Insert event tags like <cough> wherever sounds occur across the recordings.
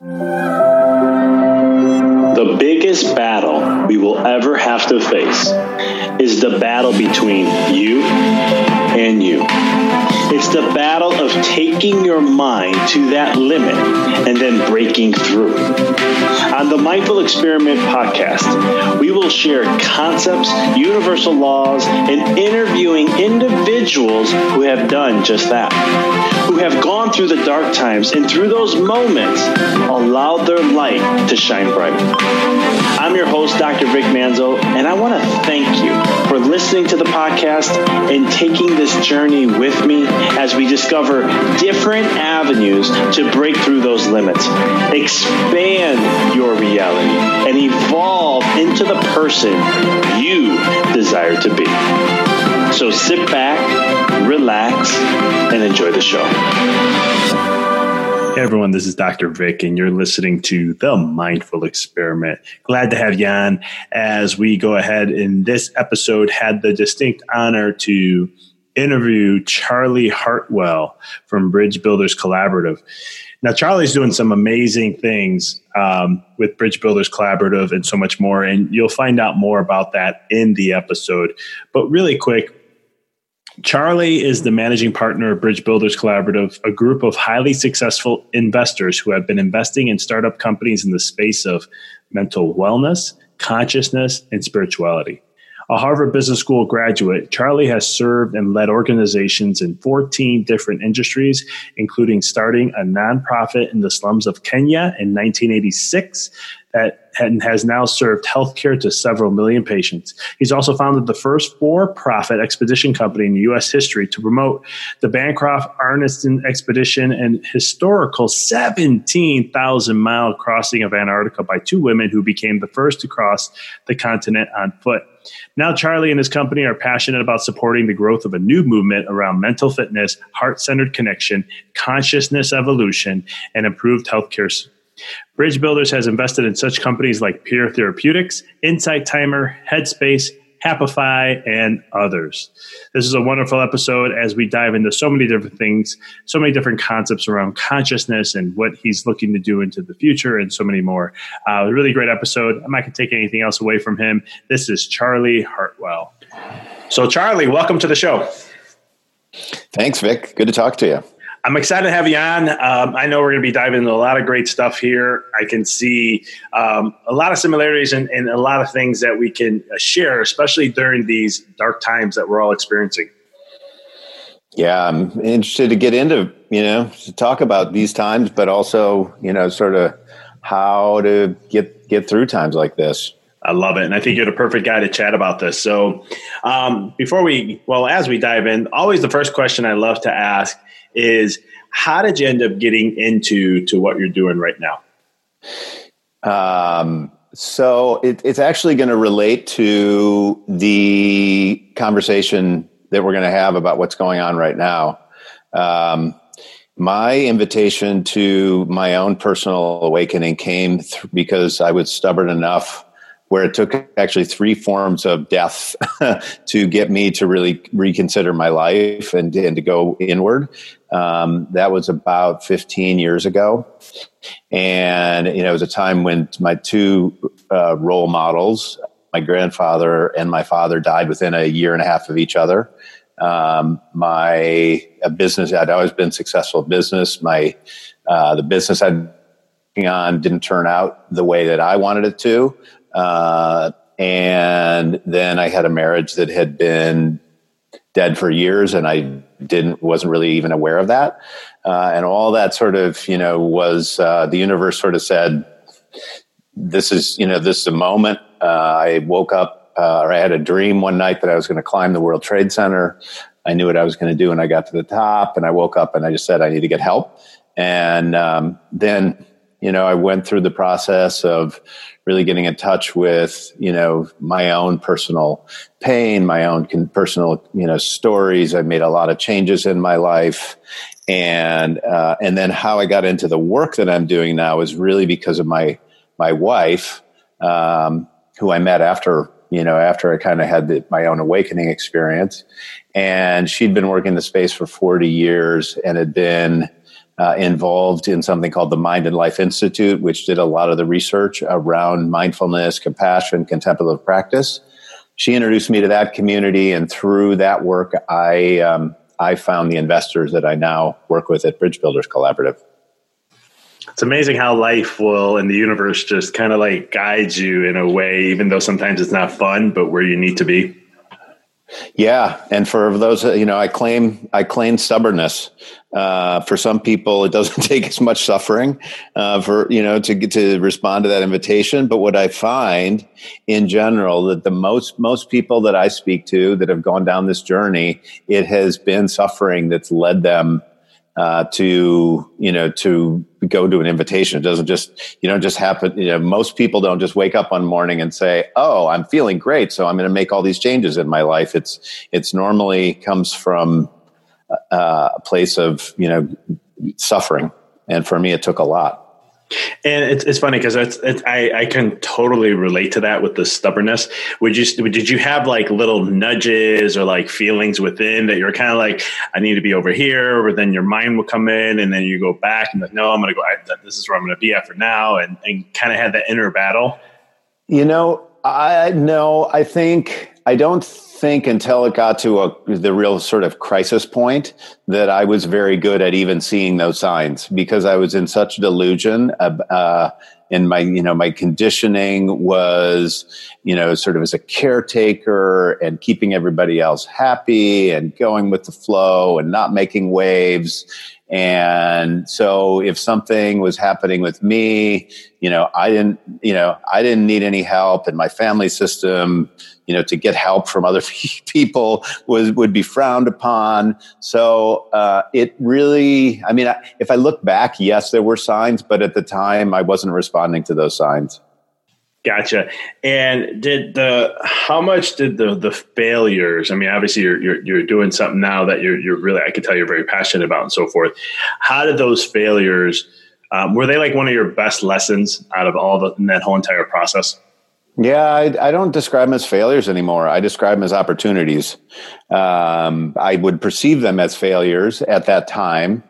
The biggest battle we will ever have to face is the battle between you and you. It's the battle of taking your mind to that limit and then breaking through. On the Mindful Experiment podcast, we will share concepts, universal laws, and interviewing individuals who have done just that, who have gone through the dark times and through those moments allowed their light to shine bright. I'm your host, Dr. Vic Manzo, and I want to thank you for listening to the podcast and taking this journey with me as we discover different avenues to break through those limits, expand your reality, and evolve into the person you desire to be. So sit back, relax, and enjoy the show. Hey everyone, this is Dr. Vic, and you're listening to The Mindful Experiment. Glad to have you on as we go ahead in this episode. Had the distinct honor to interview Charlie Hartwell from Bridge Builders Collaborative. Now, Charlie's doing some amazing things um, with Bridge Builders Collaborative and so much more, and you'll find out more about that in the episode. But really quick, Charlie is the managing partner of Bridge Builders Collaborative, a group of highly successful investors who have been investing in startup companies in the space of mental wellness, consciousness, and spirituality. A Harvard Business School graduate, Charlie has served and led organizations in 14 different industries, including starting a nonprofit in the slums of Kenya in 1986 that and has now served healthcare to several million patients. He's also founded the first for profit expedition company in U.S. history to promote the Bancroft Arnesen expedition and historical 17,000 mile crossing of Antarctica by two women who became the first to cross the continent on foot. Now, Charlie and his company are passionate about supporting the growth of a new movement around mental fitness, heart centered connection, consciousness evolution, and improved healthcare Bridge Builders has invested in such companies like Pear Therapeutics, Insight Timer, Headspace, Happify, and others. This is a wonderful episode as we dive into so many different things, so many different concepts around consciousness and what he's looking to do into the future, and so many more. Uh, a really great episode. I'm not going to take anything else away from him. This is Charlie Hartwell. So, Charlie, welcome to the show. Thanks, Vic. Good to talk to you. I'm excited to have you on. Um, I know we're going to be diving into a lot of great stuff here. I can see um, a lot of similarities and, and, a lot of things that we can uh, share, especially during these dark times that we're all experiencing. Yeah, I'm interested to get into, you know, to talk about these times, but also, you know, sort of how to get get through times like this. I love it. And I think you're the perfect guy to chat about this. So, um, before we, well, as we dive in, always the first question I love to ask is how did you end up getting into to what you're doing right now? Um, so it, it's actually going to relate to the conversation that we're going to have about what's going on right now. Um, my invitation to my own personal awakening came th- because I was stubborn enough where it took actually three forms of death <laughs> to get me to really reconsider my life and, and to go inward. Um, that was about 15 years ago. And, you know, it was a time when my two uh, role models, my grandfather and my father, died within a year and a half of each other. Um, my business, I'd always been successful business. My, uh, the business I'd on didn't turn out the way that I wanted it to. Uh, and then I had a marriage that had been dead for years, and I didn't wasn't really even aware of that. Uh, and all that sort of you know was uh, the universe sort of said, "This is you know this is a moment." Uh, I woke up, uh, or I had a dream one night that I was going to climb the World Trade Center. I knew what I was going to do, and I got to the top, and I woke up, and I just said, "I need to get help." And um, then you know, I went through the process of really getting in touch with, you know, my own personal pain, my own personal, you know, stories. I made a lot of changes in my life. And, uh, and then how I got into the work that I'm doing now is really because of my, my wife, um, who I met after, you know, after I kind of had the, my own awakening experience. And she'd been working in the space for 40 years and had been, uh, involved in something called the Mind and Life Institute, which did a lot of the research around mindfulness, compassion, contemplative practice. She introduced me to that community, and through that work, I um, I found the investors that I now work with at Bridge Builders Collaborative. It's amazing how life will and the universe just kind of like guides you in a way, even though sometimes it's not fun, but where you need to be. Yeah, and for those, you know, I claim I claim stubbornness. Uh, for some people, it doesn't <laughs> take as much suffering uh, for you know to get to respond to that invitation. But what I find in general that the most most people that I speak to that have gone down this journey, it has been suffering that's led them uh, to you know to go to an invitation. It doesn't just you know just happen. You know, most people don't just wake up one morning and say, "Oh, I'm feeling great, so I'm going to make all these changes in my life." It's it's normally comes from uh, a place of you know suffering, and for me, it took a lot. And it's, it's funny because it's, it's, I, I can totally relate to that with the stubbornness. Would you did you have like little nudges or like feelings within that you're kind of like I need to be over here, but then your mind will come in and then you go back and like no, I'm going to go. I, this is where I'm going to be at for now, and and kind of had that inner battle. You know, I no, I think I don't think until it got to a, the real sort of crisis point that I was very good at even seeing those signs because I was in such delusion. Uh, and my, you know, my conditioning was, you know, sort of as a caretaker and keeping everybody else happy and going with the flow and not making waves. And so if something was happening with me, you know, I didn't, you know, I didn't need any help and my family system, you know, to get help from other <laughs> people was would be frowned upon. So uh, it really, I mean, I, if I look back, yes, there were signs, but at the time, I wasn't responding to those signs. Gotcha. And did the how much did the the failures? I mean, obviously you're you're, you're doing something now that you're you're really I can tell you're very passionate about and so forth. How did those failures? Um, were they like one of your best lessons out of all the in that whole entire process? Yeah, I, I, don't describe them as failures anymore. I describe them as opportunities. Um, I would perceive them as failures at that time.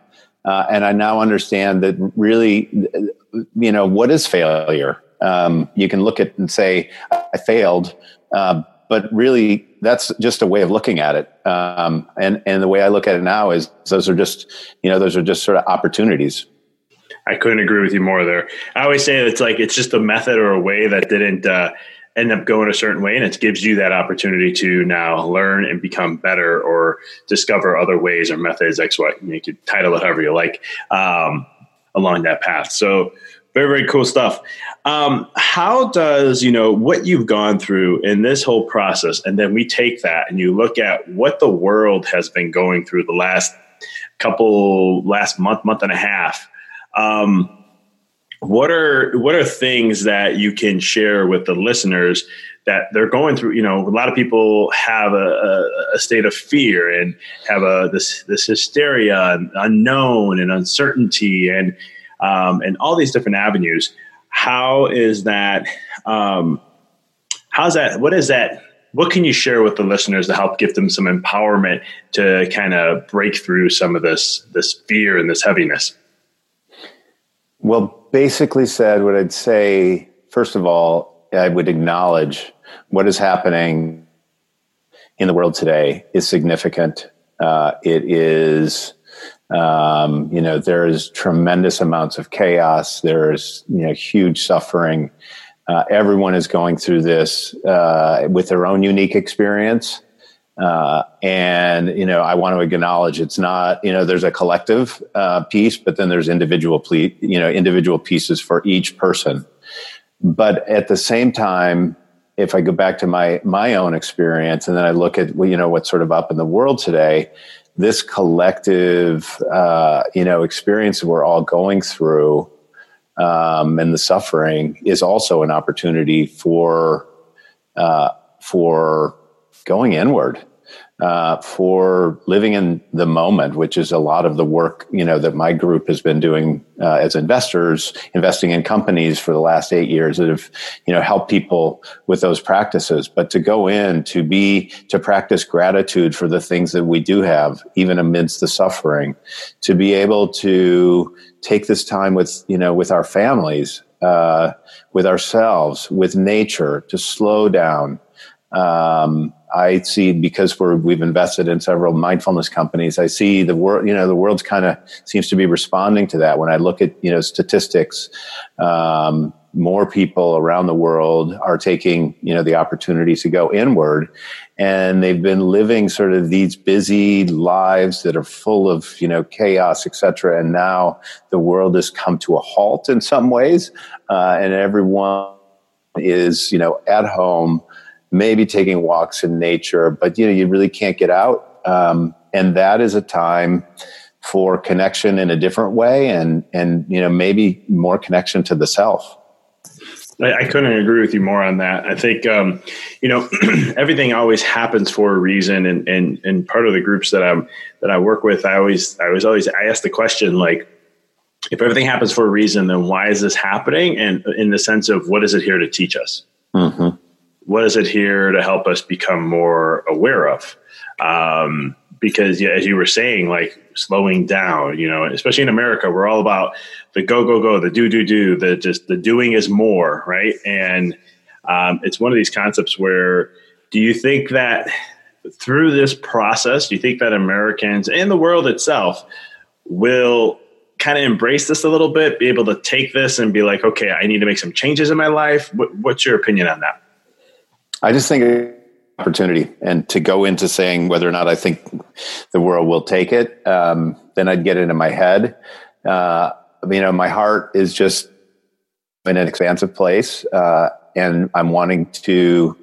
Uh, and I now understand that really, you know, what is failure? Um, you can look at and say, I failed. Uh, but really, that's just a way of looking at it. Um, and, and the way I look at it now is those are just, you know, those are just sort of opportunities. I couldn't agree with you more there. I always say it's like it's just a method or a way that didn't uh, end up going a certain way, and it gives you that opportunity to now learn and become better or discover other ways or methods. X, Y. You could title it however you like um, along that path. So Very, very cool stuff. Um, how does, you know, what you've gone through in this whole process, and then we take that and you look at what the world has been going through the last couple, last month, month and a half. Um, what are what are things that you can share with the listeners that they're going through you know a lot of people have a, a state of fear and have a this this hysteria and unknown and uncertainty and um, and all these different avenues how is that um, how's that what is that what can you share with the listeners to help give them some empowerment to kind of break through some of this this fear and this heaviness well, basically said, what I'd say, first of all, I would acknowledge what is happening in the world today is significant. Uh, it is, um, you know, there is tremendous amounts of chaos. There's, you know, huge suffering. Uh, everyone is going through this uh, with their own unique experience. Uh, and you know, I want to acknowledge it's not you know there's a collective uh, piece, but then there's individual ple- you know individual pieces for each person. But at the same time, if I go back to my my own experience, and then I look at you know what's sort of up in the world today, this collective uh, you know experience we're all going through, um, and the suffering is also an opportunity for uh, for going inward uh, for living in the moment, which is a lot of the work you know that my group has been doing uh, as investors, investing in companies for the last eight years that have you know helped people with those practices. But to go in to be to practice gratitude for the things that we do have, even amidst the suffering, to be able to take this time with you know with our families, uh, with ourselves, with nature, to slow down. Um, I see because we're we've invested in several mindfulness companies. I see the world. You know, the world's kind of seems to be responding to that. When I look at you know statistics, um, more people around the world are taking you know the opportunity to go inward, and they've been living sort of these busy lives that are full of you know chaos, etc. And now the world has come to a halt in some ways, uh, and everyone is you know at home maybe taking walks in nature, but you know, you really can't get out. Um, and that is a time for connection in a different way and, and, you know, maybe more connection to the self. I, couldn't agree with you more on that. I think, um, you know, <clears throat> everything always happens for a reason. And, and, and part of the groups that I'm, that I work with, I always, I was always, I ask the question, like, if everything happens for a reason, then why is this happening? And in the sense of what is it here to teach us? Mm-hmm what is it here to help us become more aware of? Um, because yeah, as you were saying, like slowing down, you know, especially in America, we're all about the go, go, go, the do, do, do, the just the doing is more, right? And um, it's one of these concepts where do you think that through this process, do you think that Americans and the world itself will kind of embrace this a little bit, be able to take this and be like, okay, I need to make some changes in my life? What, what's your opinion on that? I just think opportunity and to go into saying whether or not I think the world will take it, um, then I'd get into my head. Uh, you know, my heart is just in an expansive place, uh, and I'm wanting to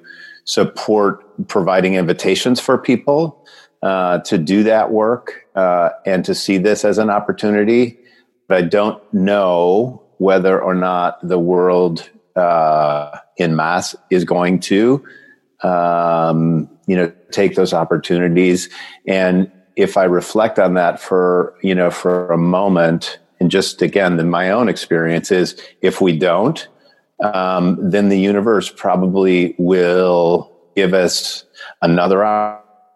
support providing invitations for people uh, to do that work uh, and to see this as an opportunity. But I don't know whether or not the world uh, in mass is going to, um, you know, take those opportunities. And if I reflect on that for, you know, for a moment, and just again, my own experience is if we don't, um, then the universe probably will give us another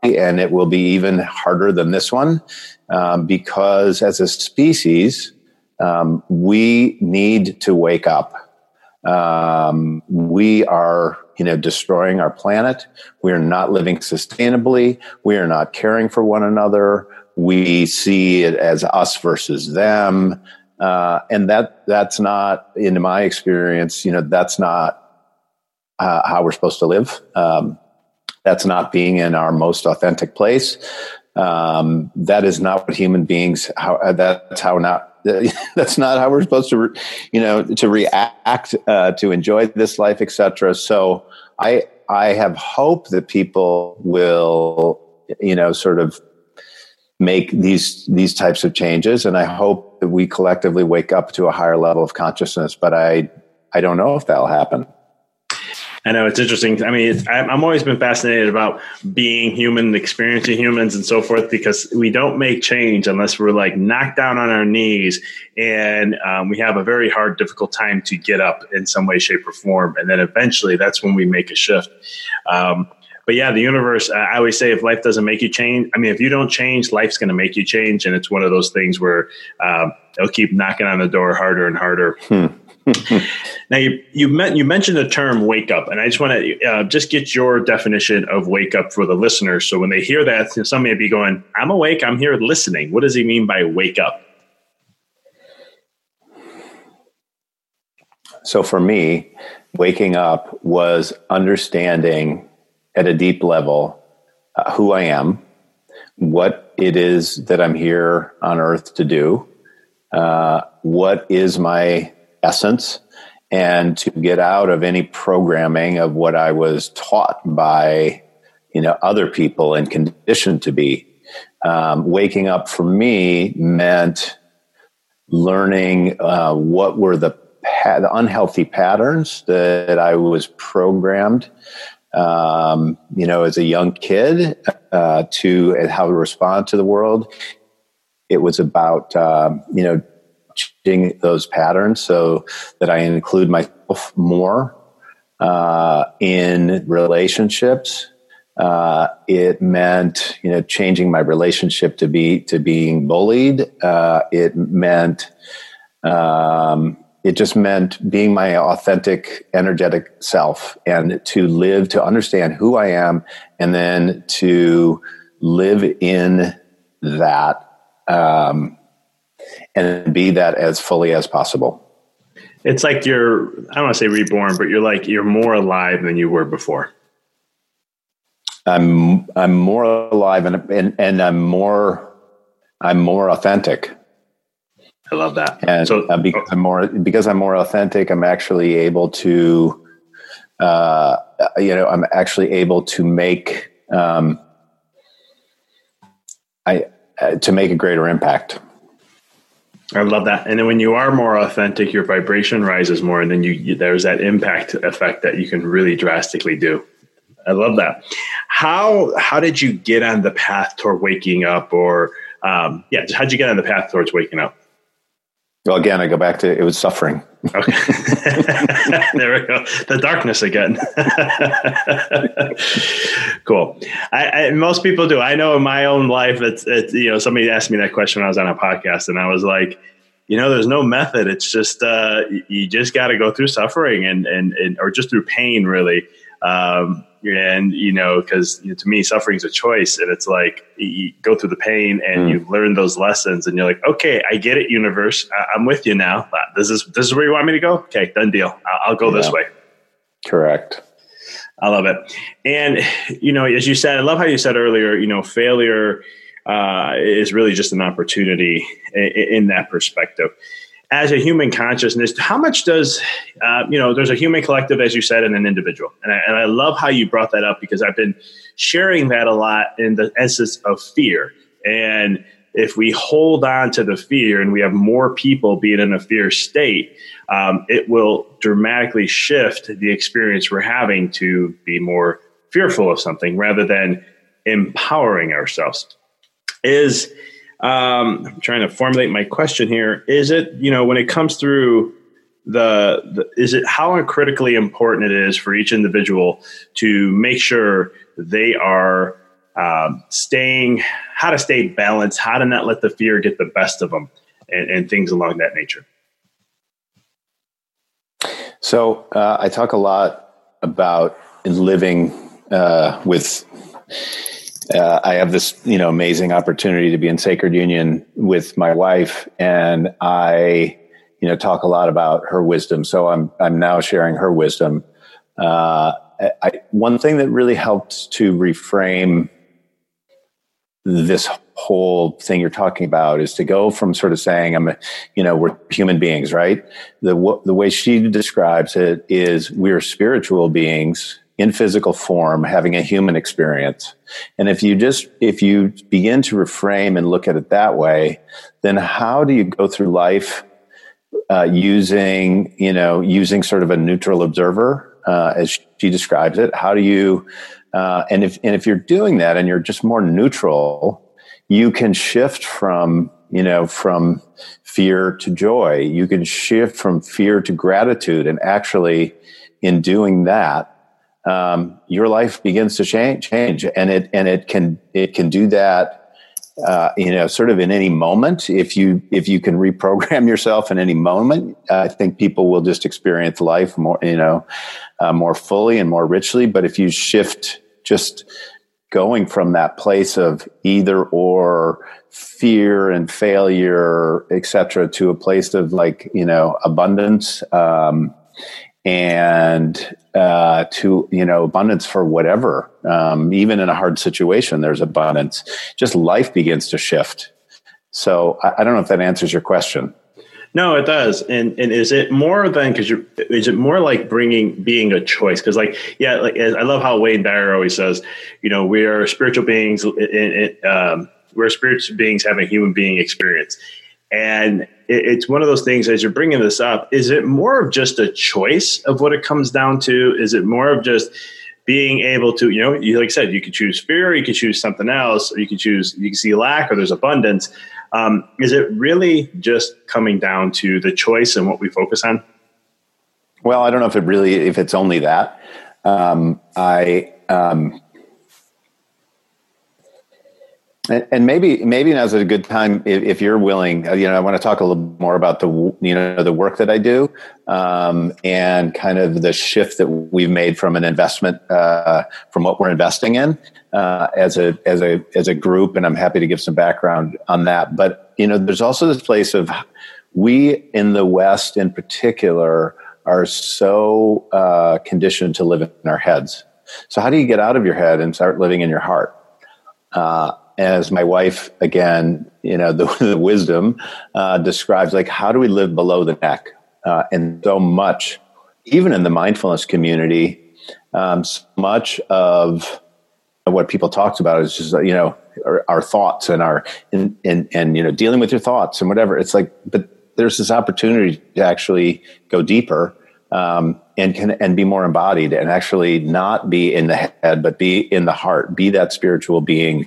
and it will be even harder than this one um, because as a species, um, we need to wake up um, we are, you know, destroying our planet. We are not living sustainably. We are not caring for one another. We see it as us versus them. Uh, and that that's not, in my experience, you know, that's not uh, how we're supposed to live. Um, that's not being in our most authentic place. Um, that is not what human beings. How uh, that's how not. <laughs> that's not how we're supposed to, re, you know, to react, uh, to enjoy this life, etc. So I I have hope that people will, you know, sort of make these these types of changes, and I hope that we collectively wake up to a higher level of consciousness. But I I don't know if that'll happen. I know it's interesting. I mean, I'm always been fascinated about being human, experiencing humans, and so forth, because we don't make change unless we're like knocked down on our knees, and um, we have a very hard, difficult time to get up in some way, shape, or form, and then eventually that's when we make a shift. Um, but yeah, the universe. I always say, if life doesn't make you change, I mean, if you don't change, life's going to make you change, and it's one of those things where um, they'll keep knocking on the door harder and harder. <laughs> Hmm now you you, met, you mentioned the term wake up, and I just want to uh, just get your definition of wake up for the listeners. So when they hear that, some may be going, "I'm awake. I'm here listening." What does he mean by wake up? So for me, waking up was understanding at a deep level uh, who I am, what it is that I'm here on earth to do, uh, what is my essence and to get out of any programming of what I was taught by, you know, other people and conditioned to be. Um, waking up for me meant learning uh, what were the, pa- the unhealthy patterns that I was programmed, um, you know, as a young kid uh, to how to respond to the world. It was about, uh, you know, changing those patterns so that I include myself more uh, in relationships. Uh, it meant, you know, changing my relationship to be to being bullied. Uh, it meant, um, it just meant being my authentic, energetic self, and to live, to understand who I am, and then to live in that. Um, and be that as fully as possible. It's like you're, I don't want to say reborn, but you're like, you're more alive than you were before. I'm, I'm more alive and, and, and I'm more, I'm more authentic. I love that. And so, uh, because I'm more, because I'm more authentic, I'm actually able to, uh, you know, I'm actually able to make, um, I, uh, to make a greater impact. I love that. And then when you are more authentic, your vibration rises more, and then you, you, there's that impact effect that you can really drastically do. I love that. How how did you get on the path toward waking up, or um, yeah, how'd you get on the path towards waking up? Well, again, I go back to it was suffering. Okay, <laughs> there we go. The darkness again. <laughs> cool. I, I, most people do. I know in my own life, it's, it's you know somebody asked me that question when I was on a podcast, and I was like, you know, there's no method. It's just uh, you just got to go through suffering and, and and or just through pain, really. Um, and you know because you know, to me suffering is a choice and it's like you go through the pain and mm. you learn those lessons and you're like okay i get it universe. I- am with you now. Uh, this is this is where you want me to go? Okay done deal. I'll, I'll go yeah. this way. Correct. I love it. And you know as you said i love how you said earlier you know failure uh, is really just an opportunity in, in that perspective as a human consciousness, how much does, uh, you know, there's a human collective, as you said, and an individual. And I, and I love how you brought that up because I've been sharing that a lot in the essence of fear. And if we hold on to the fear and we have more people being in a fear state, um, it will dramatically shift the experience we're having to be more fearful of something rather than empowering ourselves. Is um, I'm trying to formulate my question here. Is it, you know, when it comes through the, the, is it how critically important it is for each individual to make sure they are um, staying, how to stay balanced, how to not let the fear get the best of them, and, and things along that nature? So uh, I talk a lot about living uh, with uh, I have this, you know, amazing opportunity to be in sacred union with my wife, and I, you know, talk a lot about her wisdom. So I'm I'm now sharing her wisdom. Uh, I, one thing that really helped to reframe this whole thing you're talking about is to go from sort of saying i'm a, you know we're human beings right the the way she describes it is we're spiritual beings in physical form having a human experience and if you just if you begin to reframe and look at it that way then how do you go through life uh, using you know using sort of a neutral observer uh, as she describes it how do you uh, and if and if you're doing that and you're just more neutral, you can shift from you know from fear to joy. You can shift from fear to gratitude, and actually, in doing that, um, your life begins to change. Change, and it and it can it can do that. Uh, you know, sort of in any moment, if you if you can reprogram <laughs> yourself in any moment, I think people will just experience life more, you know, uh, more fully and more richly. But if you shift just going from that place of either or fear and failure, etc., to a place of like you know abundance um, and uh, to you know abundance for whatever. Um, even in a hard situation, there's abundance. Just life begins to shift. So I, I don't know if that answers your question. No, it does. And and is it more than because you're? is it more like bringing being a choice? Because like yeah, like I love how Wayne Dyer always says, you know, we are spiritual beings. In, um, we're spiritual beings having a human being experience, and it's one of those things. As you're bringing this up, is it more of just a choice of what it comes down to? Is it more of just being able to, you know, you like I said, you could choose fear, you could choose something else, or you could choose you can see lack, or there's abundance um, is it really just coming down to the choice and what we focus on? Well, I don't know if it really, if it's only that. Um, I, um, and, maybe maybe now's a good time if, if, you're willing. Uh, you know, I want to talk a little more about the you know the work that I do um, and kind of the shift that we've made from an investment uh, from what we're investing in uh, as a as a as a group. And I'm happy to give some background on that. But you know, there's also this place of we in the West, in particular, are so uh, conditioned to live in our heads. So how do you get out of your head and start living in your heart? Uh, as my wife again, you know, <laughs> the, the wisdom uh, describes, like how do we live below the neck? Uh, and so much, even in the mindfulness community, um, so much of what people talked about is just you know our, our thoughts and our and, and and you know dealing with your thoughts and whatever. It's like, but there's this opportunity to actually go deeper um, and can and be more embodied and actually not be in the head but be in the heart be that spiritual being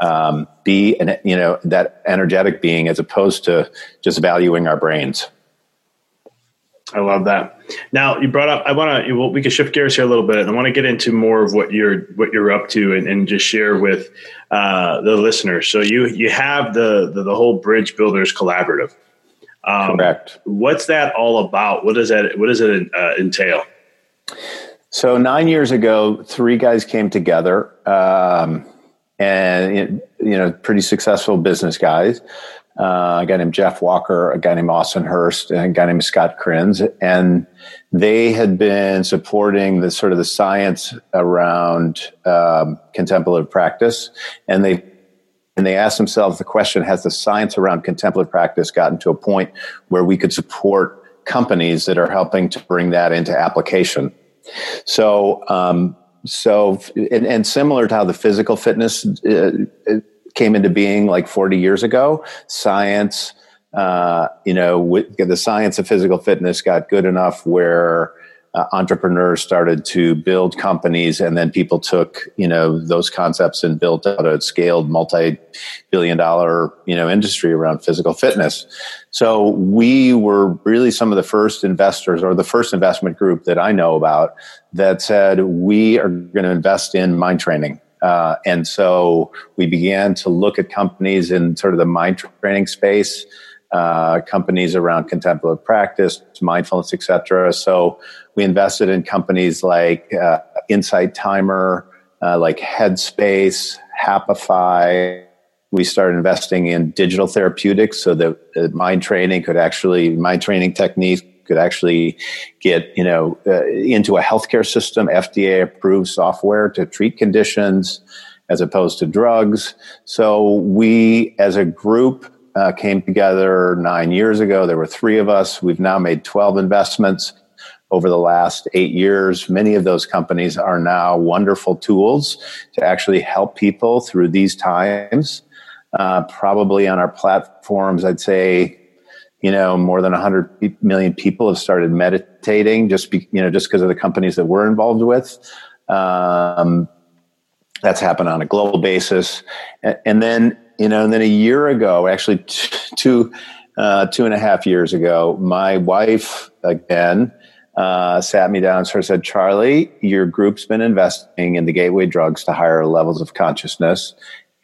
um, be an you know that energetic being as opposed to just valuing our brains. I love that. Now you brought up. I want to. Well, we can shift gears here a little bit, and I want to get into more of what you're what you're up to, and, and just share with uh, the listeners. So you you have the the, the whole Bridge Builders Collaborative. Um, Correct. What's that all about? What does that What does it uh, entail? So nine years ago, three guys came together. Um, and you know, pretty successful business guys. Uh, a guy named Jeff Walker, a guy named Austin Hearst, and a guy named Scott Kriens, and they had been supporting the sort of the science around um, contemplative practice, and they and they asked themselves the question: Has the science around contemplative practice gotten to a point where we could support companies that are helping to bring that into application? So um, so and, and, similar to how the physical fitness uh, came into being like 40 years ago science uh, you know the science of physical fitness got good enough where uh, entrepreneurs started to build companies and then people took you know those concepts and built out a scaled multi-billion dollar you know industry around physical fitness. So we were really some of the first investors or the first investment group that i know about that said we are going to invest in mind training. Uh, and so we began to look at companies in sort of the mind training space uh, companies around contemplative practice, mindfulness, etc. So we invested in companies like uh, Insight Timer, uh, like Headspace, Happify. We started investing in digital therapeutics so that uh, mind training could actually, mind training techniques could actually get, you know, uh, into a healthcare system, FDA approved software to treat conditions. as opposed to drugs. So we, as a group, uh, came together nine years ago. There were three of us. We've now made 12 investments over the last eight years. Many of those companies are now wonderful tools to actually help people through these times. Uh, probably on our platforms, I'd say, you know, more than 100 million people have started meditating just, be, you know, just because of the companies that we're involved with. Um, that's happened on a global basis. And, and, then, you know, and then a year ago, actually two, uh, two and a half years ago, my wife, again, uh, sat me down and sort of said, Charlie, your group's been investing in the gateway drugs to higher levels of consciousness,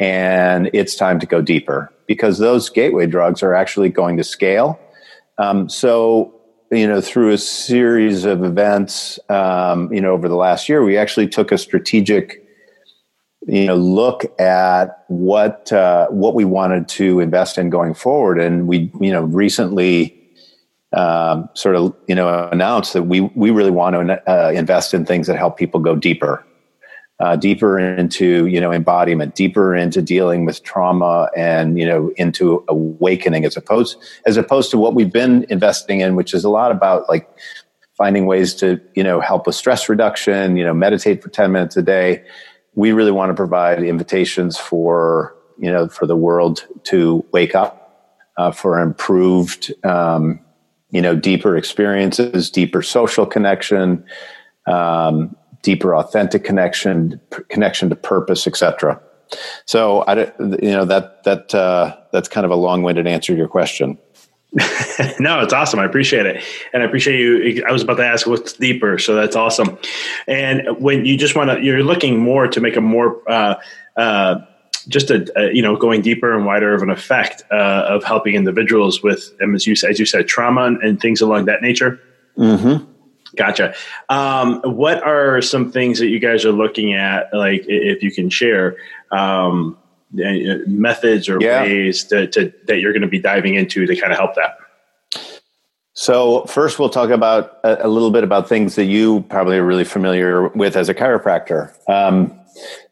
and it's time to go deeper because those gateway drugs are actually going to scale. Um, so, you know, through a series of events, um, you know, over the last year, we actually took a strategic, you know, look at what uh, what we wanted to invest in going forward, and we, you know, recently um, sort of you know announced that we we really want to uh, invest in things that help people go deeper, uh, deeper into you know embodiment, deeper into dealing with trauma, and you know into awakening as opposed as opposed to what we've been investing in, which is a lot about like finding ways to you know help with stress reduction, you know meditate for ten minutes a day. We really want to provide invitations for you know for the world to wake up uh, for improved um, you know, deeper experiences, deeper social connection, um, deeper authentic connection, p- connection to purpose, etc. So, I, you know, that that uh, that's kind of a long-winded answer to your question. <laughs> no, it's awesome. I appreciate it, and I appreciate you. I was about to ask what's deeper, so that's awesome. And when you just want to, you're looking more to make a more uh, uh, just a, a, you know going deeper and wider of an effect uh, of helping individuals with as you as you said trauma and, and things along that nature. Mm-hmm. Gotcha. Um, what are some things that you guys are looking at? Like, if you can share um, methods or yeah. ways to, to, that you're going to be diving into to kind of help that. So first, we'll talk about a, a, little bit about things that you probably are really familiar with as a chiropractor. Um,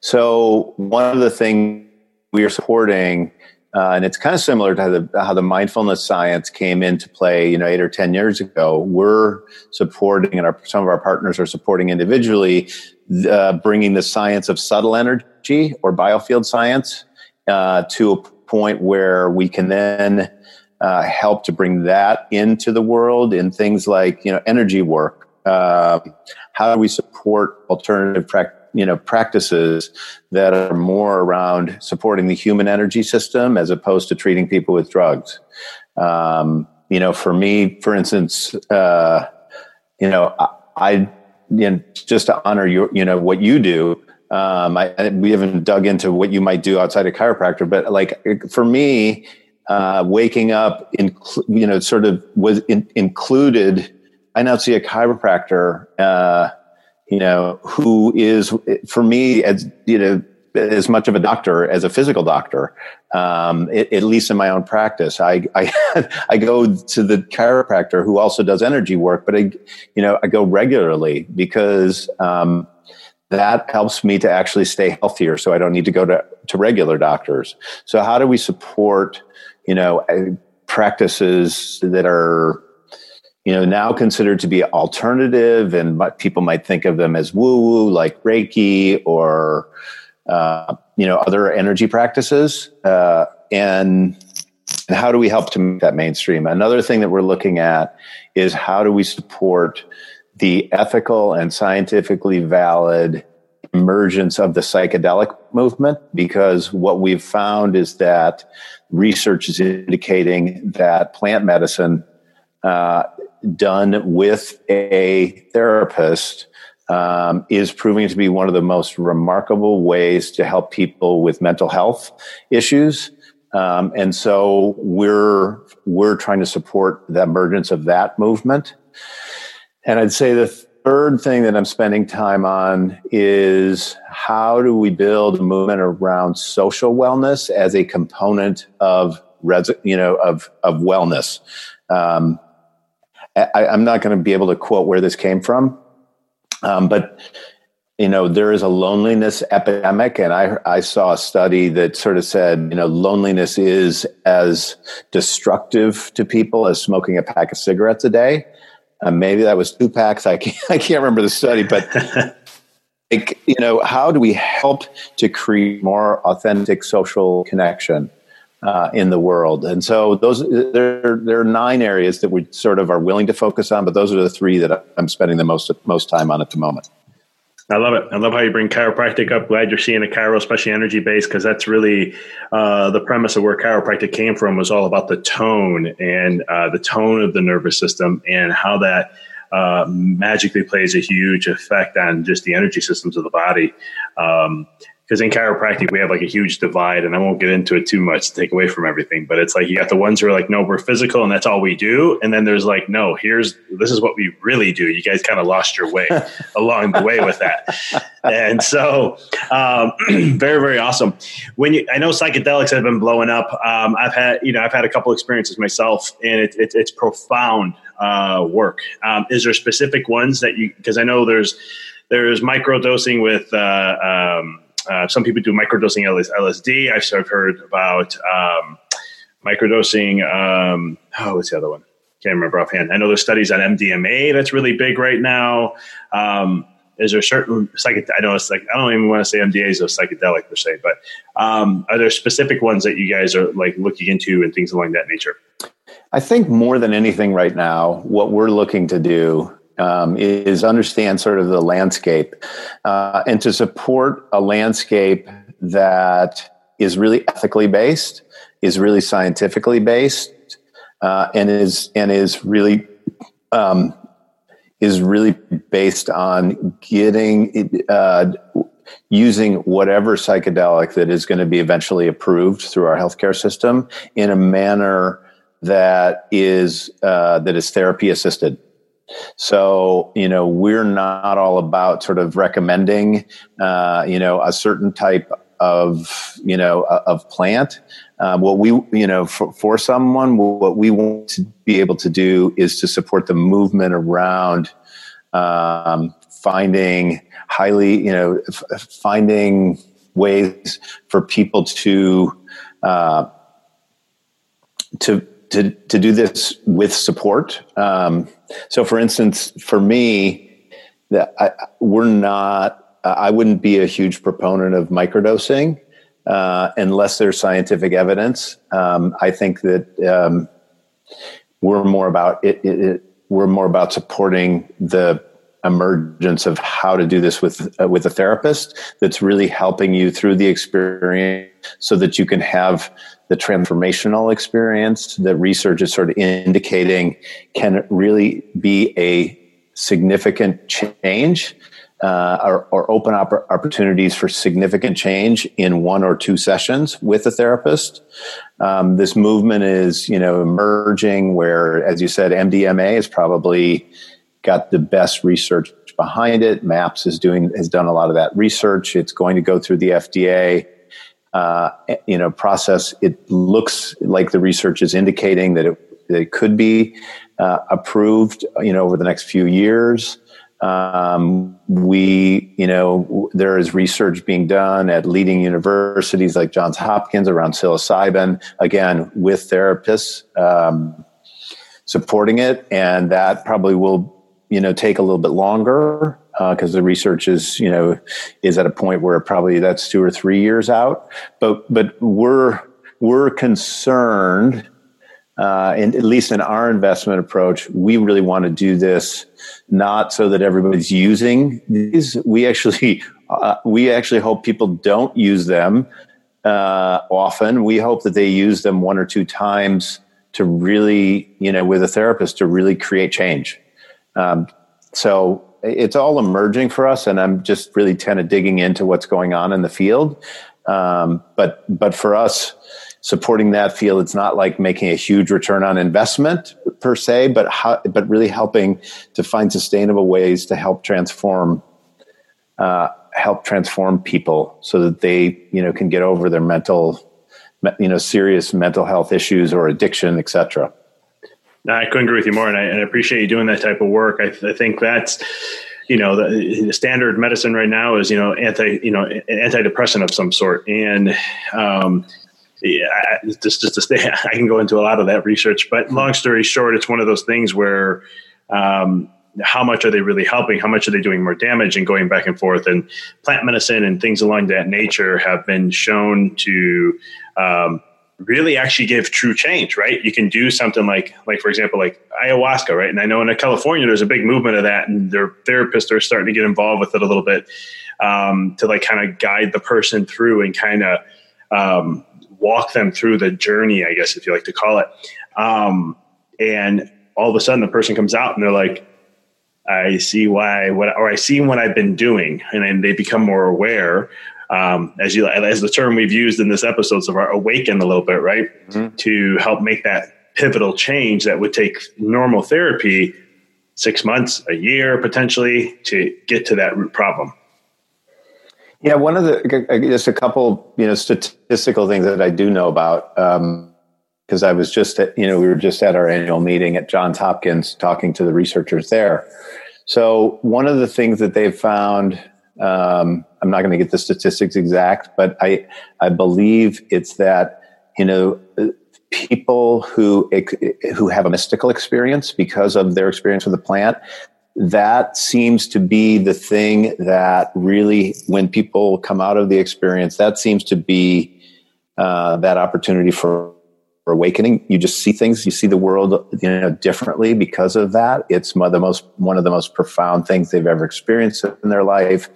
so one of the things we are supporting, uh, and it's kind of similar to how the, how the, mindfulness science came into play, you know, eight or ten years ago. We're supporting, and our, some of our partners are supporting individually, uh, bringing the science of subtle energy or biofield science uh, to a point where we can then uh, help to bring that into the world in things like you know energy work. Uh, how do we support alternative practices? you know practices that are more around supporting the human energy system as opposed to treating people with drugs. Um, you know, for me, for instance, uh, you know, I, I you know, just to honor your, you know, what you do. Um, I, I, we haven't dug into what you might do outside of chiropractor, but like for me, uh, waking up, in, you know, sort of was in, included. I now see a chiropractor. Uh, you know, who is for me as you know as much of a doctor as a physical doctor, um, it, at least in my own practice. I, I, <laughs> I go to the chiropractor who also does energy work, but I, you know, I go regularly because um, that helps me to actually stay healthier. So I don't need to go to, to regular doctors. So how do we support, you know, practices that are you know, now considered to be alternative, and people might think of them as woo woo, like Reiki or, uh, you know, other energy practices. Uh, and, and how do we help to make that mainstream? Another thing that we're looking at is how do we support the ethical and scientifically valid emergence of the psychedelic movement? Because what we've found is that research is indicating that plant medicine uh, done with a therapist um, is proving to be one of the most remarkable ways to help people with mental health issues. Um, and so we're we're trying to support the emergence of that movement. And I'd say the third thing that I'm spending time on is how do we build a movement around social wellness as a component of res- you know of of wellness. Um, I, am not going to be able to quote where this came from, um, but you know there is a loneliness epidemic and i i saw a study that sort of said you know loneliness is as destructive to people as smoking a pack of cigarettes a day uh, maybe that was two packs i can't, <laughs> I can't remember the study but <laughs> like you know how do we help to create more authentic social connection uh, in the world. And so those there there are nine areas that we sort of are willing to focus on, but those are the three that I'm spending the most most time on at the moment. I love it. I love how you bring chiropractic up. Glad you're seeing a chiro, especially energy based, because that's really uh, the premise of where chiropractic came from was all about the tone and uh, the tone of the nervous system and how that uh, magically plays a huge effect on just the energy systems of the body. Um, because in chiropractic we have like a huge divide and i won't get into it too much to take away from everything but it's like you got the ones who are like no we're physical and that's all we do and then there's like no here's this is what we really do. You guys kind of lost your way <laughs> along the way with that. And so um, <clears throat> very very awesome. When you i know psychedelics have been blowing up. Um, i've had you know i've had a couple experiences myself and it, it, it's profound uh, work. Um, is there specific ones that you because i know there's there's micro dosing with uh, um, uh, some people do microdosing LSD. I've, heard about um, microdosing. Um, oh, what's the other one? Can't remember offhand. I know there's studies on MDMA that's really big right now. Um, is there certain psychedelic? I know it's like I don't even want to say MDA is a psychedelic per se, but um, are there specific ones that you guys are like looking into and things along that nature? I think more than anything right now, what we're looking to do um, is understand sort of the landscape uh, and to support a landscape that is really ethically based, is really scientifically based, uh, and is and is really um, is really based on getting uh, using whatever psychedelic that is going to be eventually approved through our healthcare system in a manner that is uh, that is therapy assisted. So, you know, we're not all about sort of recommending, uh, you know, a certain type of, you know, of plant. Uh, what we, you know, for, for someone, what we want to be able to do is to support the movement around um, finding highly, you know, f- finding ways for people to, uh, to to to do this with support. Um, so, for instance, for me, I, we're not. I wouldn't be a huge proponent of microdosing uh, unless there's scientific evidence. Um, I think that um, we're more about it, it, it, We're more about supporting the emergence of how to do this with uh, with a therapist that's really helping you through the experience so that you can have the transformational experience that research is sort of indicating can really be a significant change uh, or, or, open up opportunities for significant change in one or two sessions with a therapist. Um, this movement is, you know, emerging where, as you said, MDMA is probably got the best research behind it. MAPS is doing has done a lot of that research. It's going to go through the FDA uh, you know process. It looks like the research is indicating that it, that it could be uh, approved, you know, over the next few years. Um, we, you know, there is research being done at leading universities like Johns Hopkins around psilocybin, again, with therapists um, supporting it. And that probably will, you know, take a little bit longer because uh, the research is you know is at a point where probably that's two or three years out. But but we're we're concerned, uh, and at least in our investment approach, we really want to do this not so that everybody's using these. We actually uh, we actually hope people don't use them uh, often. We hope that they use them one or two times to really you know with a therapist to really create change. Um, so it's all emerging for us, and I'm just really kind of digging into what's going on in the field. Um, but but for us, supporting that field, it's not like making a huge return on investment per se, but how, but really helping to find sustainable ways to help transform uh, help transform people so that they you know can get over their mental you know serious mental health issues or addiction, etc. No, I couldn't agree with you more, and I, and I, appreciate you doing that type of work. I, I think that's you know, the, the, standard medicine right now is, you know, anti, you know, antidepressant of some sort. And, um, yeah, just, just to stay, I can go into a lot of that research, but long story short, it's one of those things where, um, how much are they really helping? How much are they doing more damage and going back and forth? And plant medicine and things along that nature have been shown to, um, really actually give true change, right? You can do something like, like for example, like ayahuasca, right? And I know in California there's a big movement of that, and their therapists are starting to get involved with it a little bit um, to like kind of guide the person through and kind of um, walk them through the journey, I guess if you like to call it. Um, and all of a sudden, the person comes out and they're like, "I see why what, or I see what I've been doing," and then they become more aware um, as you as the term we've used in this episode so far, awaken a little bit, right? Mm-hmm. To help make that pivotal change that would take normal therapy six months, a year potentially to get to that root problem. Yeah, one of the just a couple you know statistical things that I do know about because um, I was just at, you know we were just at our annual meeting at Johns Hopkins talking to the researchers there. So one of the things that they've found um, I'm not going to get the statistics exact, but I I believe it's that you know people who who have a mystical experience because of their experience with the plant that seems to be the thing that really when people come out of the experience that seems to be uh, that opportunity for awakening. You just see things you see the world you know differently because of that. It's one of the most one of the most profound things they've ever experienced in their life.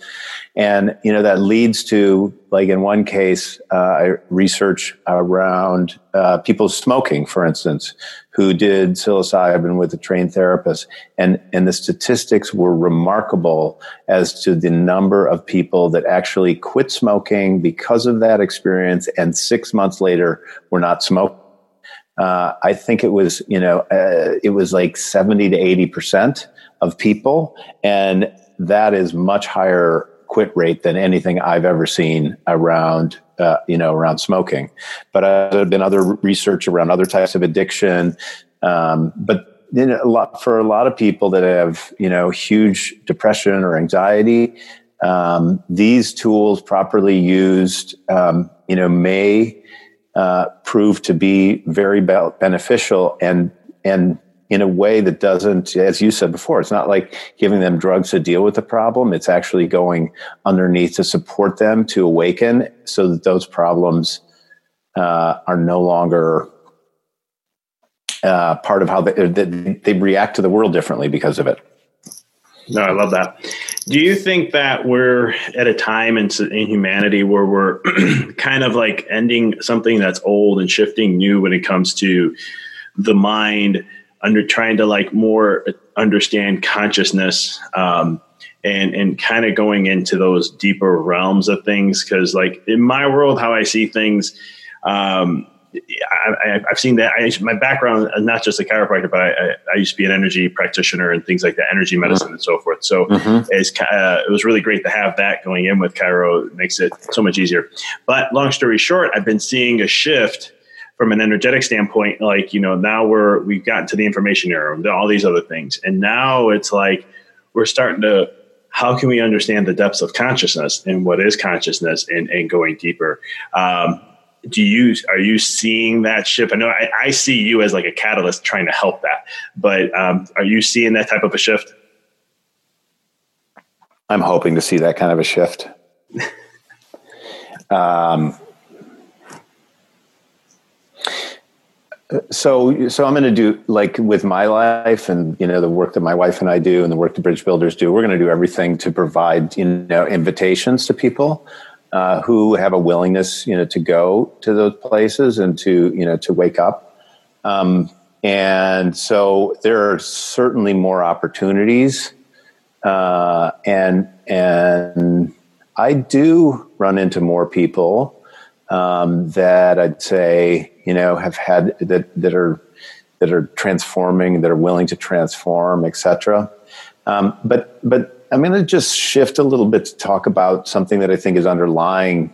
And you know that leads to like in one case uh, research around uh, people smoking for instance who did psilocybin with a trained therapist. And and the statistics were remarkable as to the number of people that actually quit smoking because of that experience and six months later were not smoking uh, I think it was, you know, uh, it was like 70 to 80% of people. And that is much higher quit rate than anything I've ever seen around, uh, you know, around smoking. But uh, there have been other research around other types of addiction. Um, but you know, a lot, for a lot of people that have, you know, huge depression or anxiety, um, these tools properly used, um, you know, may uh, prove to be very beneficial and and in a way that doesn't, as you said before, it's not like giving them drugs to deal with the problem. It's actually going underneath to support them to awaken so that those problems uh, are no longer uh, part of how they, they react to the world differently because of it. No, I love that. Do you think that we're at a time in, in humanity where we're <clears throat> kind of like ending something that's old and shifting new when it comes to the mind, under trying to like more understand consciousness, um, and and kind of going into those deeper realms of things? Because like in my world, how I see things. Um, I, have seen that. I, my background is not just a chiropractor, but I, I, used to be an energy practitioner and things like that, energy medicine mm-hmm. and so forth. So mm-hmm. uh, it was really great to have that going in with chiro. It makes it so much easier. But long story short, I've been seeing a shift from an energetic standpoint. Like you know, now we're we've gotten to the information era, and all these other things, and now it's like we're starting to how can we understand the depths of consciousness and what is consciousness and, and going deeper um, do you are you seeing that shift? I know I, I, see you as like a catalyst trying to help that, but um, are you seeing that type of a shift? I'm hoping to see that kind of a shift. <laughs> um, so, so I'm going to do like with my life and you know the work that my wife and I do and the work the Bridge Builders do. We're going to do everything to provide you know invitations to people uh, who have a willingness, you know, to go to those places and to, you know, to wake up. Um, and so there are certainly more opportunities. Uh, and, and I do run into more people, um, that I'd say, you know, have had that, that are, that are transforming, that are willing to transform, etc. Um, but, but I'm going to just shift a little bit to talk about something that I think is underlying.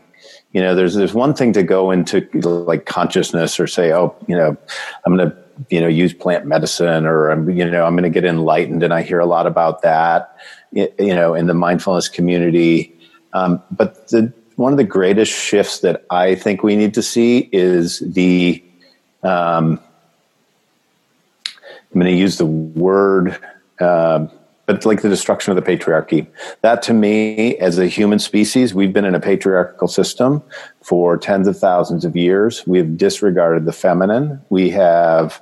You know, there's there's one thing to go into like consciousness or say, oh, you know, I'm going to you know use plant medicine or I'm you know I'm going to get enlightened, and I hear a lot about that you know in the mindfulness community. Um, but the one of the greatest shifts that I think we need to see is the um, I'm going to use the word. Uh, like the destruction of the patriarchy. That to me, as a human species, we've been in a patriarchal system for tens of thousands of years. We've disregarded the feminine. We have,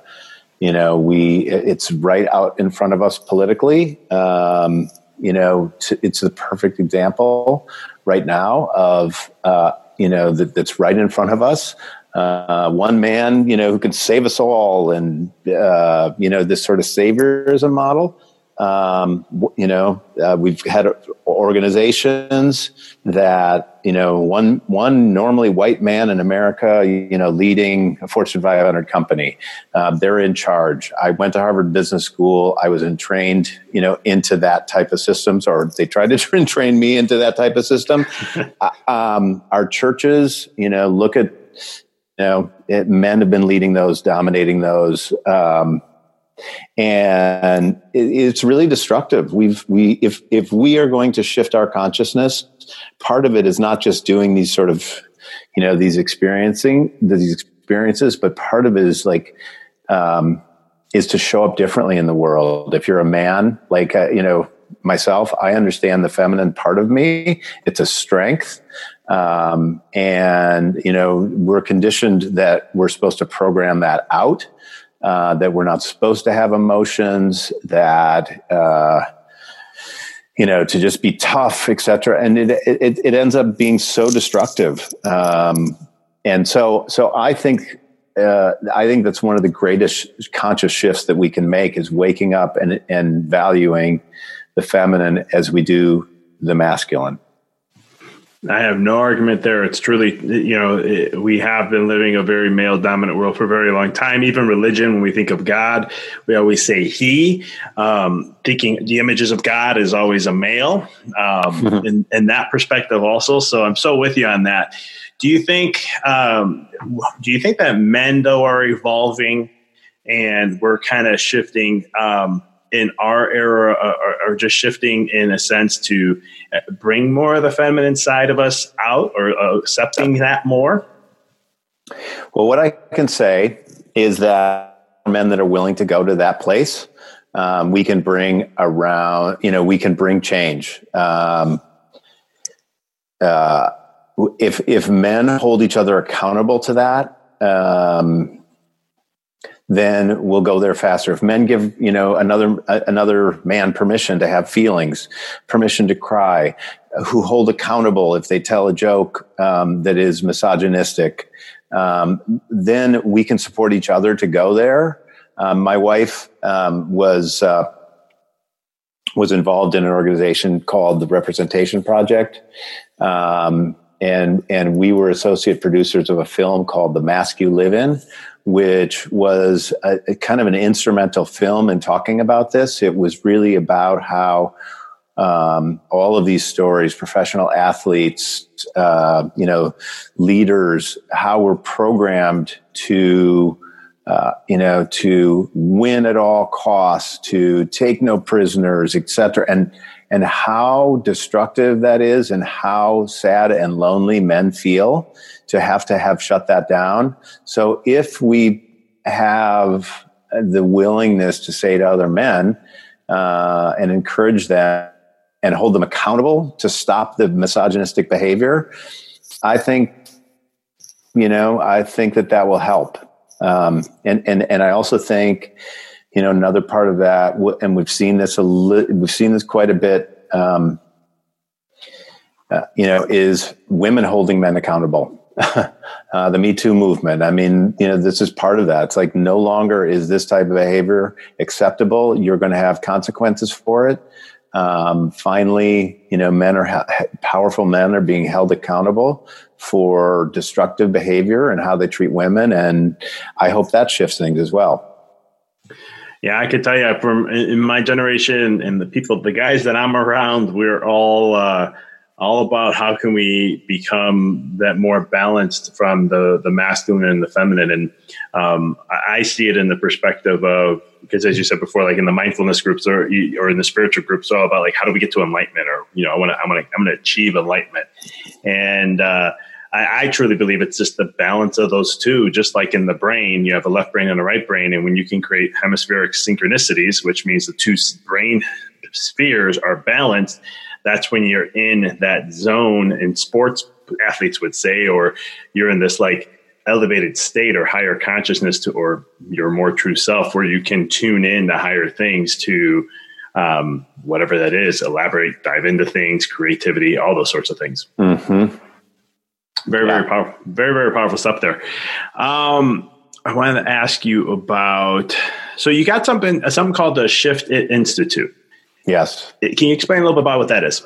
you know, we it's right out in front of us politically. Um, you know, it's the perfect example right now of uh, you know that, that's right in front of us. Uh, one man, you know, who can save us all, and uh, you know, this sort of saviorism model um, you know, uh, we've had organizations that you know one one normally white man in America, you know, leading a Fortune 500 company. Uh, they're in charge. I went to Harvard Business School. I was entrained, you know, into that type of systems, or they tried to <laughs> train me into that type of system. <laughs> Uh, um, our churches, you know, look at you know, it, men have been leading those, dominating those. Um, and it's really destructive. We've we if if we are going to shift our consciousness, part of it is not just doing these sort of you know these experiencing these experiences, but part of it is like. Um, is to show up differently in the world. If you're a man, like uh, you know myself, I understand the feminine part of me. It's a strength, um, and you know we're conditioned that we're supposed to program that out uh, that we're not supposed to have emotions, that uh, you know to just be tough, etc. And it, it, it ends up being so destructive. Um, and so so I think uh, I think that's one of the greatest conscious shifts that we can make is waking up and and valuing the feminine as we do the masculine. I have no argument there. It's truly, you know, it, we have been living a very male dominant world for a very long time. Even religion, when we think of God, we always say He. Um, thinking the images of God is always a male, um, <laughs> in, in, that perspective also. So I'm so with you on that. Do you think? Um, do you think that men though are evolving, and we're kind of shifting? Um, in our era are, are, just shifting in a sense to uh, bring more of the feminine side of us out or uh, accepting that more? Well, what I can say is that men that are willing to go to that place, um, we can bring around, you know, we can bring change. Um, uh, if if men hold each other accountable to that, um, then we'll go there faster. If men give, you know, another another man permission to have feelings, permission to cry, who hold accountable if they tell a joke um, that is misogynistic, um, then we can support each other to go there. Um, my wife um, was uh, was involved in an organization called the Representation Project. Um, and, and we were associate producers of a film called The Mask You Live In, which was a, a kind of an instrumental film in talking about this. It was really about how um, all of these stories, professional athletes, uh, you know, leaders, how we're programmed to, uh, you know, to win at all costs, to take no prisoners, etc., and and how destructive that is, and how sad and lonely men feel to have to have shut that down. So if we have the willingness to say to other men uh, and encourage them and hold them accountable to stop the misogynistic behavior, I think, you know, I think that that will help. Um, and and and I also think, you know, another part of that, and we've seen this a li- we've seen this quite a bit. Um, uh, you know, is women holding men accountable. <laughs> uh, the Me Too movement. I mean, you know, this is part of that. It's like no longer is this type of behavior acceptable. You're going to have consequences for it. Um, finally, you know, men are ha- powerful men are being held accountable for destructive behavior and how they treat women, and I hope that shifts things as well. Yeah, I could tell you from in my generation and the people, the guys that I'm around, we're all. Uh, all about how can we become that more balanced from the the masculine and the feminine. And um, I see it in the perspective of because as you said before, like in the mindfulness groups or or in the spiritual groups, all about like how do we get to enlightenment, or you know, I want to, I want to, I'm going to achieve enlightenment, and uh, I, I, truly believe it's just the balance of those two. Just like in the brain, you have a left brain and a right brain, and when you can create hemispheric synchronicities, which means the two brain spheres are balanced, that's when you're in that zone. And sports athletes would say, or you're in this like elevated state or higher consciousness to or your more true self where you can tune in to higher things to um, whatever that is elaborate dive into things creativity all those sorts of things mm-hmm. Very yeah. very powerful very very powerful stuff there um, i wanted to ask you about so you got something something called the shift it institute yes can you explain a little bit about what that is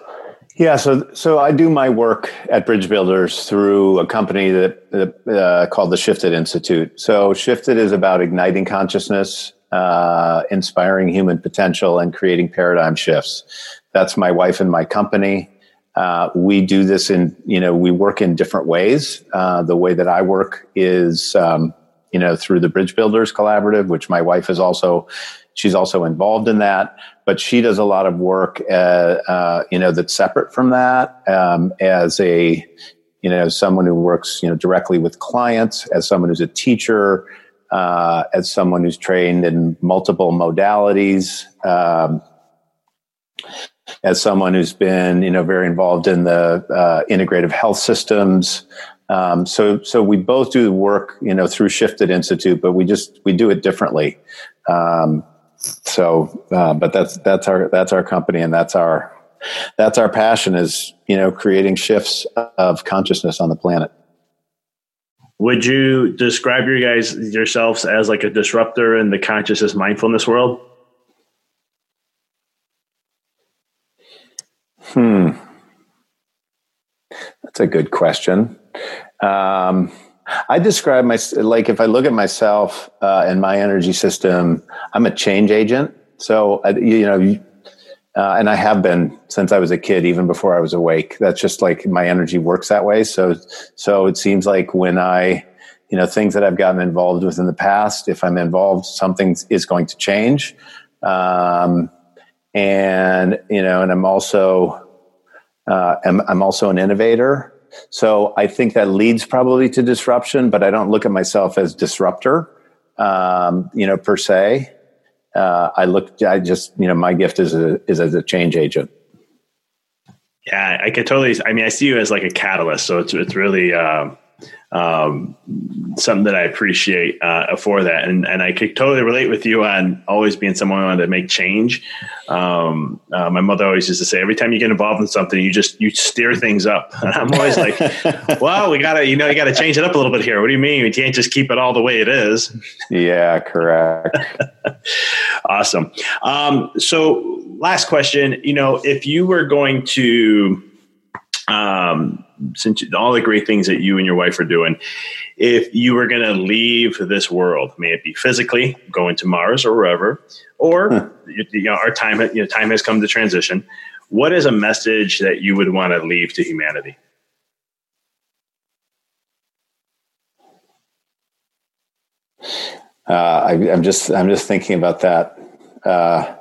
yeah, so so I do my work at Bridge Builders through a company that, that uh, called the ShiftIt Institute. So ShiftIt is about igniting consciousness, uh, inspiring human potential, and creating paradigm shifts. That's my wife and my company. Uh, we do this in you know we work in different ways. Uh, the way that I work is um, you know through the Bridge Builders Collaborative, which my wife is also She's also involved in that, but she does a lot of work, uh, uh, you know, that's separate from that um, as a, you know, someone who works, you know, directly with clients, as someone who's a teacher, uh, as someone who's trained in multiple modalities, um, as someone who's been, you know, very involved in the uh, integrative health systems. Um, so, so we both do the work, you know, through ShiftIt Institute, but we just we do it differently. Um, so, uh, but that's that's our that's our company, and that's our that's our passion is you know creating shifts of consciousness on the planet. Would you describe your guys yourselves as like a disruptor in the consciousness mindfulness world? Hmm, that's a good question. Um, I describe my like if I look at myself uh, and my energy system, I'm a change agent. So you know, uh, and I have been since I was a kid, even before I was awake. That's just like my energy works that way. So so it seems like when I you know things that I've gotten involved with in the past, if I'm involved, something is going to change. Um, and you know, and I'm also uh, I'm, I'm also an innovator. So I think that leads probably to disruption, but I don't look at myself as disruptor, um, you know, per se. Uh, I look, I just, you know, my gift is a, is as a change agent. Yeah, I could totally. I mean, I see you as like a catalyst, so it's it's really um, um, something that I appreciate uh, for that. And, and I could totally relate with you on always being someone who wanted to make change. Um, uh, my mother always used to say, every time you get involved in something, you just, you steer things up. <laughs> And I'm always like, <laughs> well, we gotta, you know, you gotta change it up a little bit here. What do you mean? You can't just keep it all the way it is. Yeah, correct. <laughs> awesome. Um, so last question, you know, if you were going to, um, since all the great things that you and your wife are doing, if you were going to leave this world, may it be physically going to Mars or wherever, or huh. you know, our time, you know, time has come to transition. What is a message that you would want to leave to humanity? Uh, I, am just I'm just thinking about that. Uh,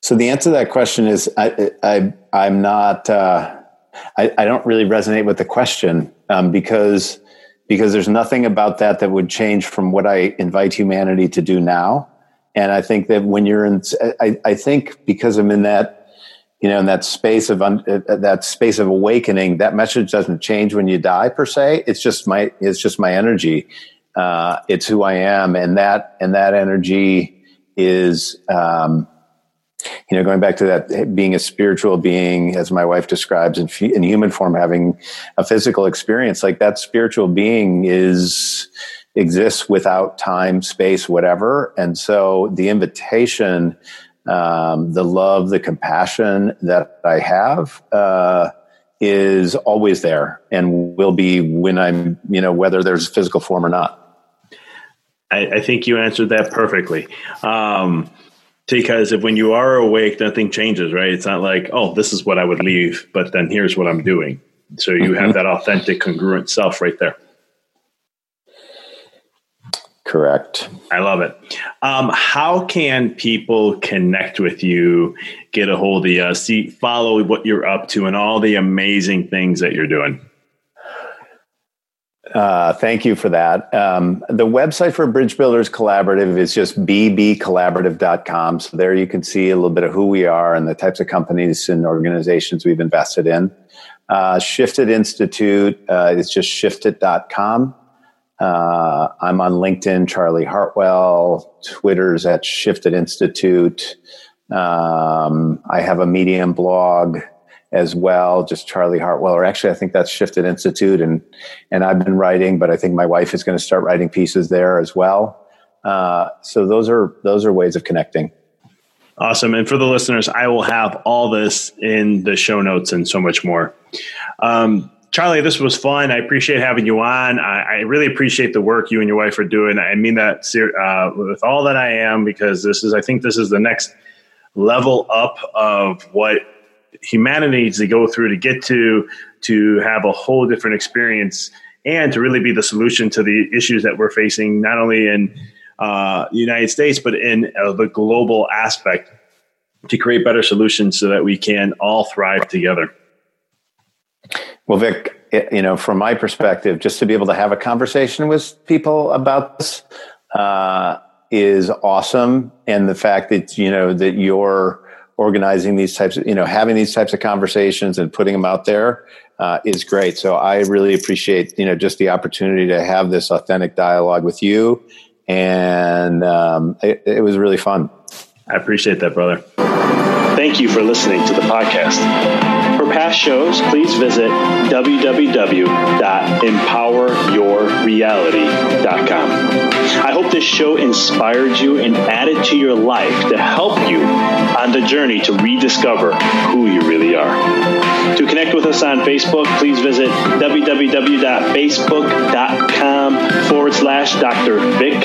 so the answer to that question is I, I I'm not. Uh, I, I don't really resonate with the question um, because because there's nothing about that that would change from what I invite humanity to do now. And I think that when you're in, I, I think because I'm in that, you know, in that space of un, that space of awakening, that message doesn't change when you die per se. It's just my, it's just my energy. Uh, it's who I am, and that and that energy is. Um, you know, going back to that being a spiritual being, as my wife describes in, in human form, having a physical experience, like that spiritual being is exists without time, space, whatever. And so the invitation, um, the love, the compassion that I have, uh, is always there and will be when I'm, you know, whether there's physical form or not. I, I think you answered that perfectly. Um, Because if when you are awake, nothing changes, right? It's not like, oh, this is what I would leave, but then here's what I'm doing. So you mm-hmm. have that authentic, congruent self right there. Correct. I love it. Um, how can people connect with you, get a hold of you, see, follow what you're up to, and all the amazing things that you're doing? Uh, thank you for that. Um, the website for Bridge Builders Collaborative is just bbcollaborative.com. So there you can see a little bit of who we are and the types of companies and organizations we've invested in. Uh, ShiftIt Institute uh, is just shiftit.com. Uh, I'm on LinkedIn, Charlie Hartwell. Twitter's at ShiftIt Institute. Um, I have a Medium blog as well, just Charlie Hartwell. Or actually, I think that's ShiftIt Institute, and and I've been writing, but I think my wife is going to start writing pieces there as well. Uh, so those are those are ways of connecting. Awesome. And for the listeners, I will have all this in the show notes and so much more. Um, Charlie, this was fun. I appreciate having you on. I, I, really appreciate the work you and your wife are doing. I mean that uh, with all that I am, because this is, I think, this is the next level up of what humanity needs to go through to get to to have a whole different experience and to really be the solution to the issues that we're facing, not only in uh, the United States but in uh, the global aspect, to create better solutions so that we can all thrive together. Well, Vic, you know, from my perspective, just to be able to have a conversation with people about this uh, is awesome, and the fact that you know that you're organizing these types of, you know, having these types of conversations and putting them out there uh, is great. So I really appreciate, you know, just the opportunity to have this authentic dialogue with you, and um, it, it was really fun. I appreciate that, brother. Thank you for listening to the podcast. Past shows, please visit www.empoweryourreality.com. I hope this show inspired you and added to your life to help you on the journey to rediscover who you really are. To connect with us on Facebook, please visit www.facebook.com forward slash Dr. Vic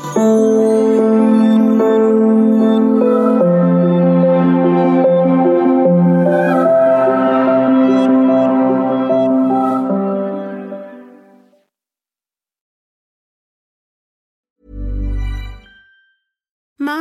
红。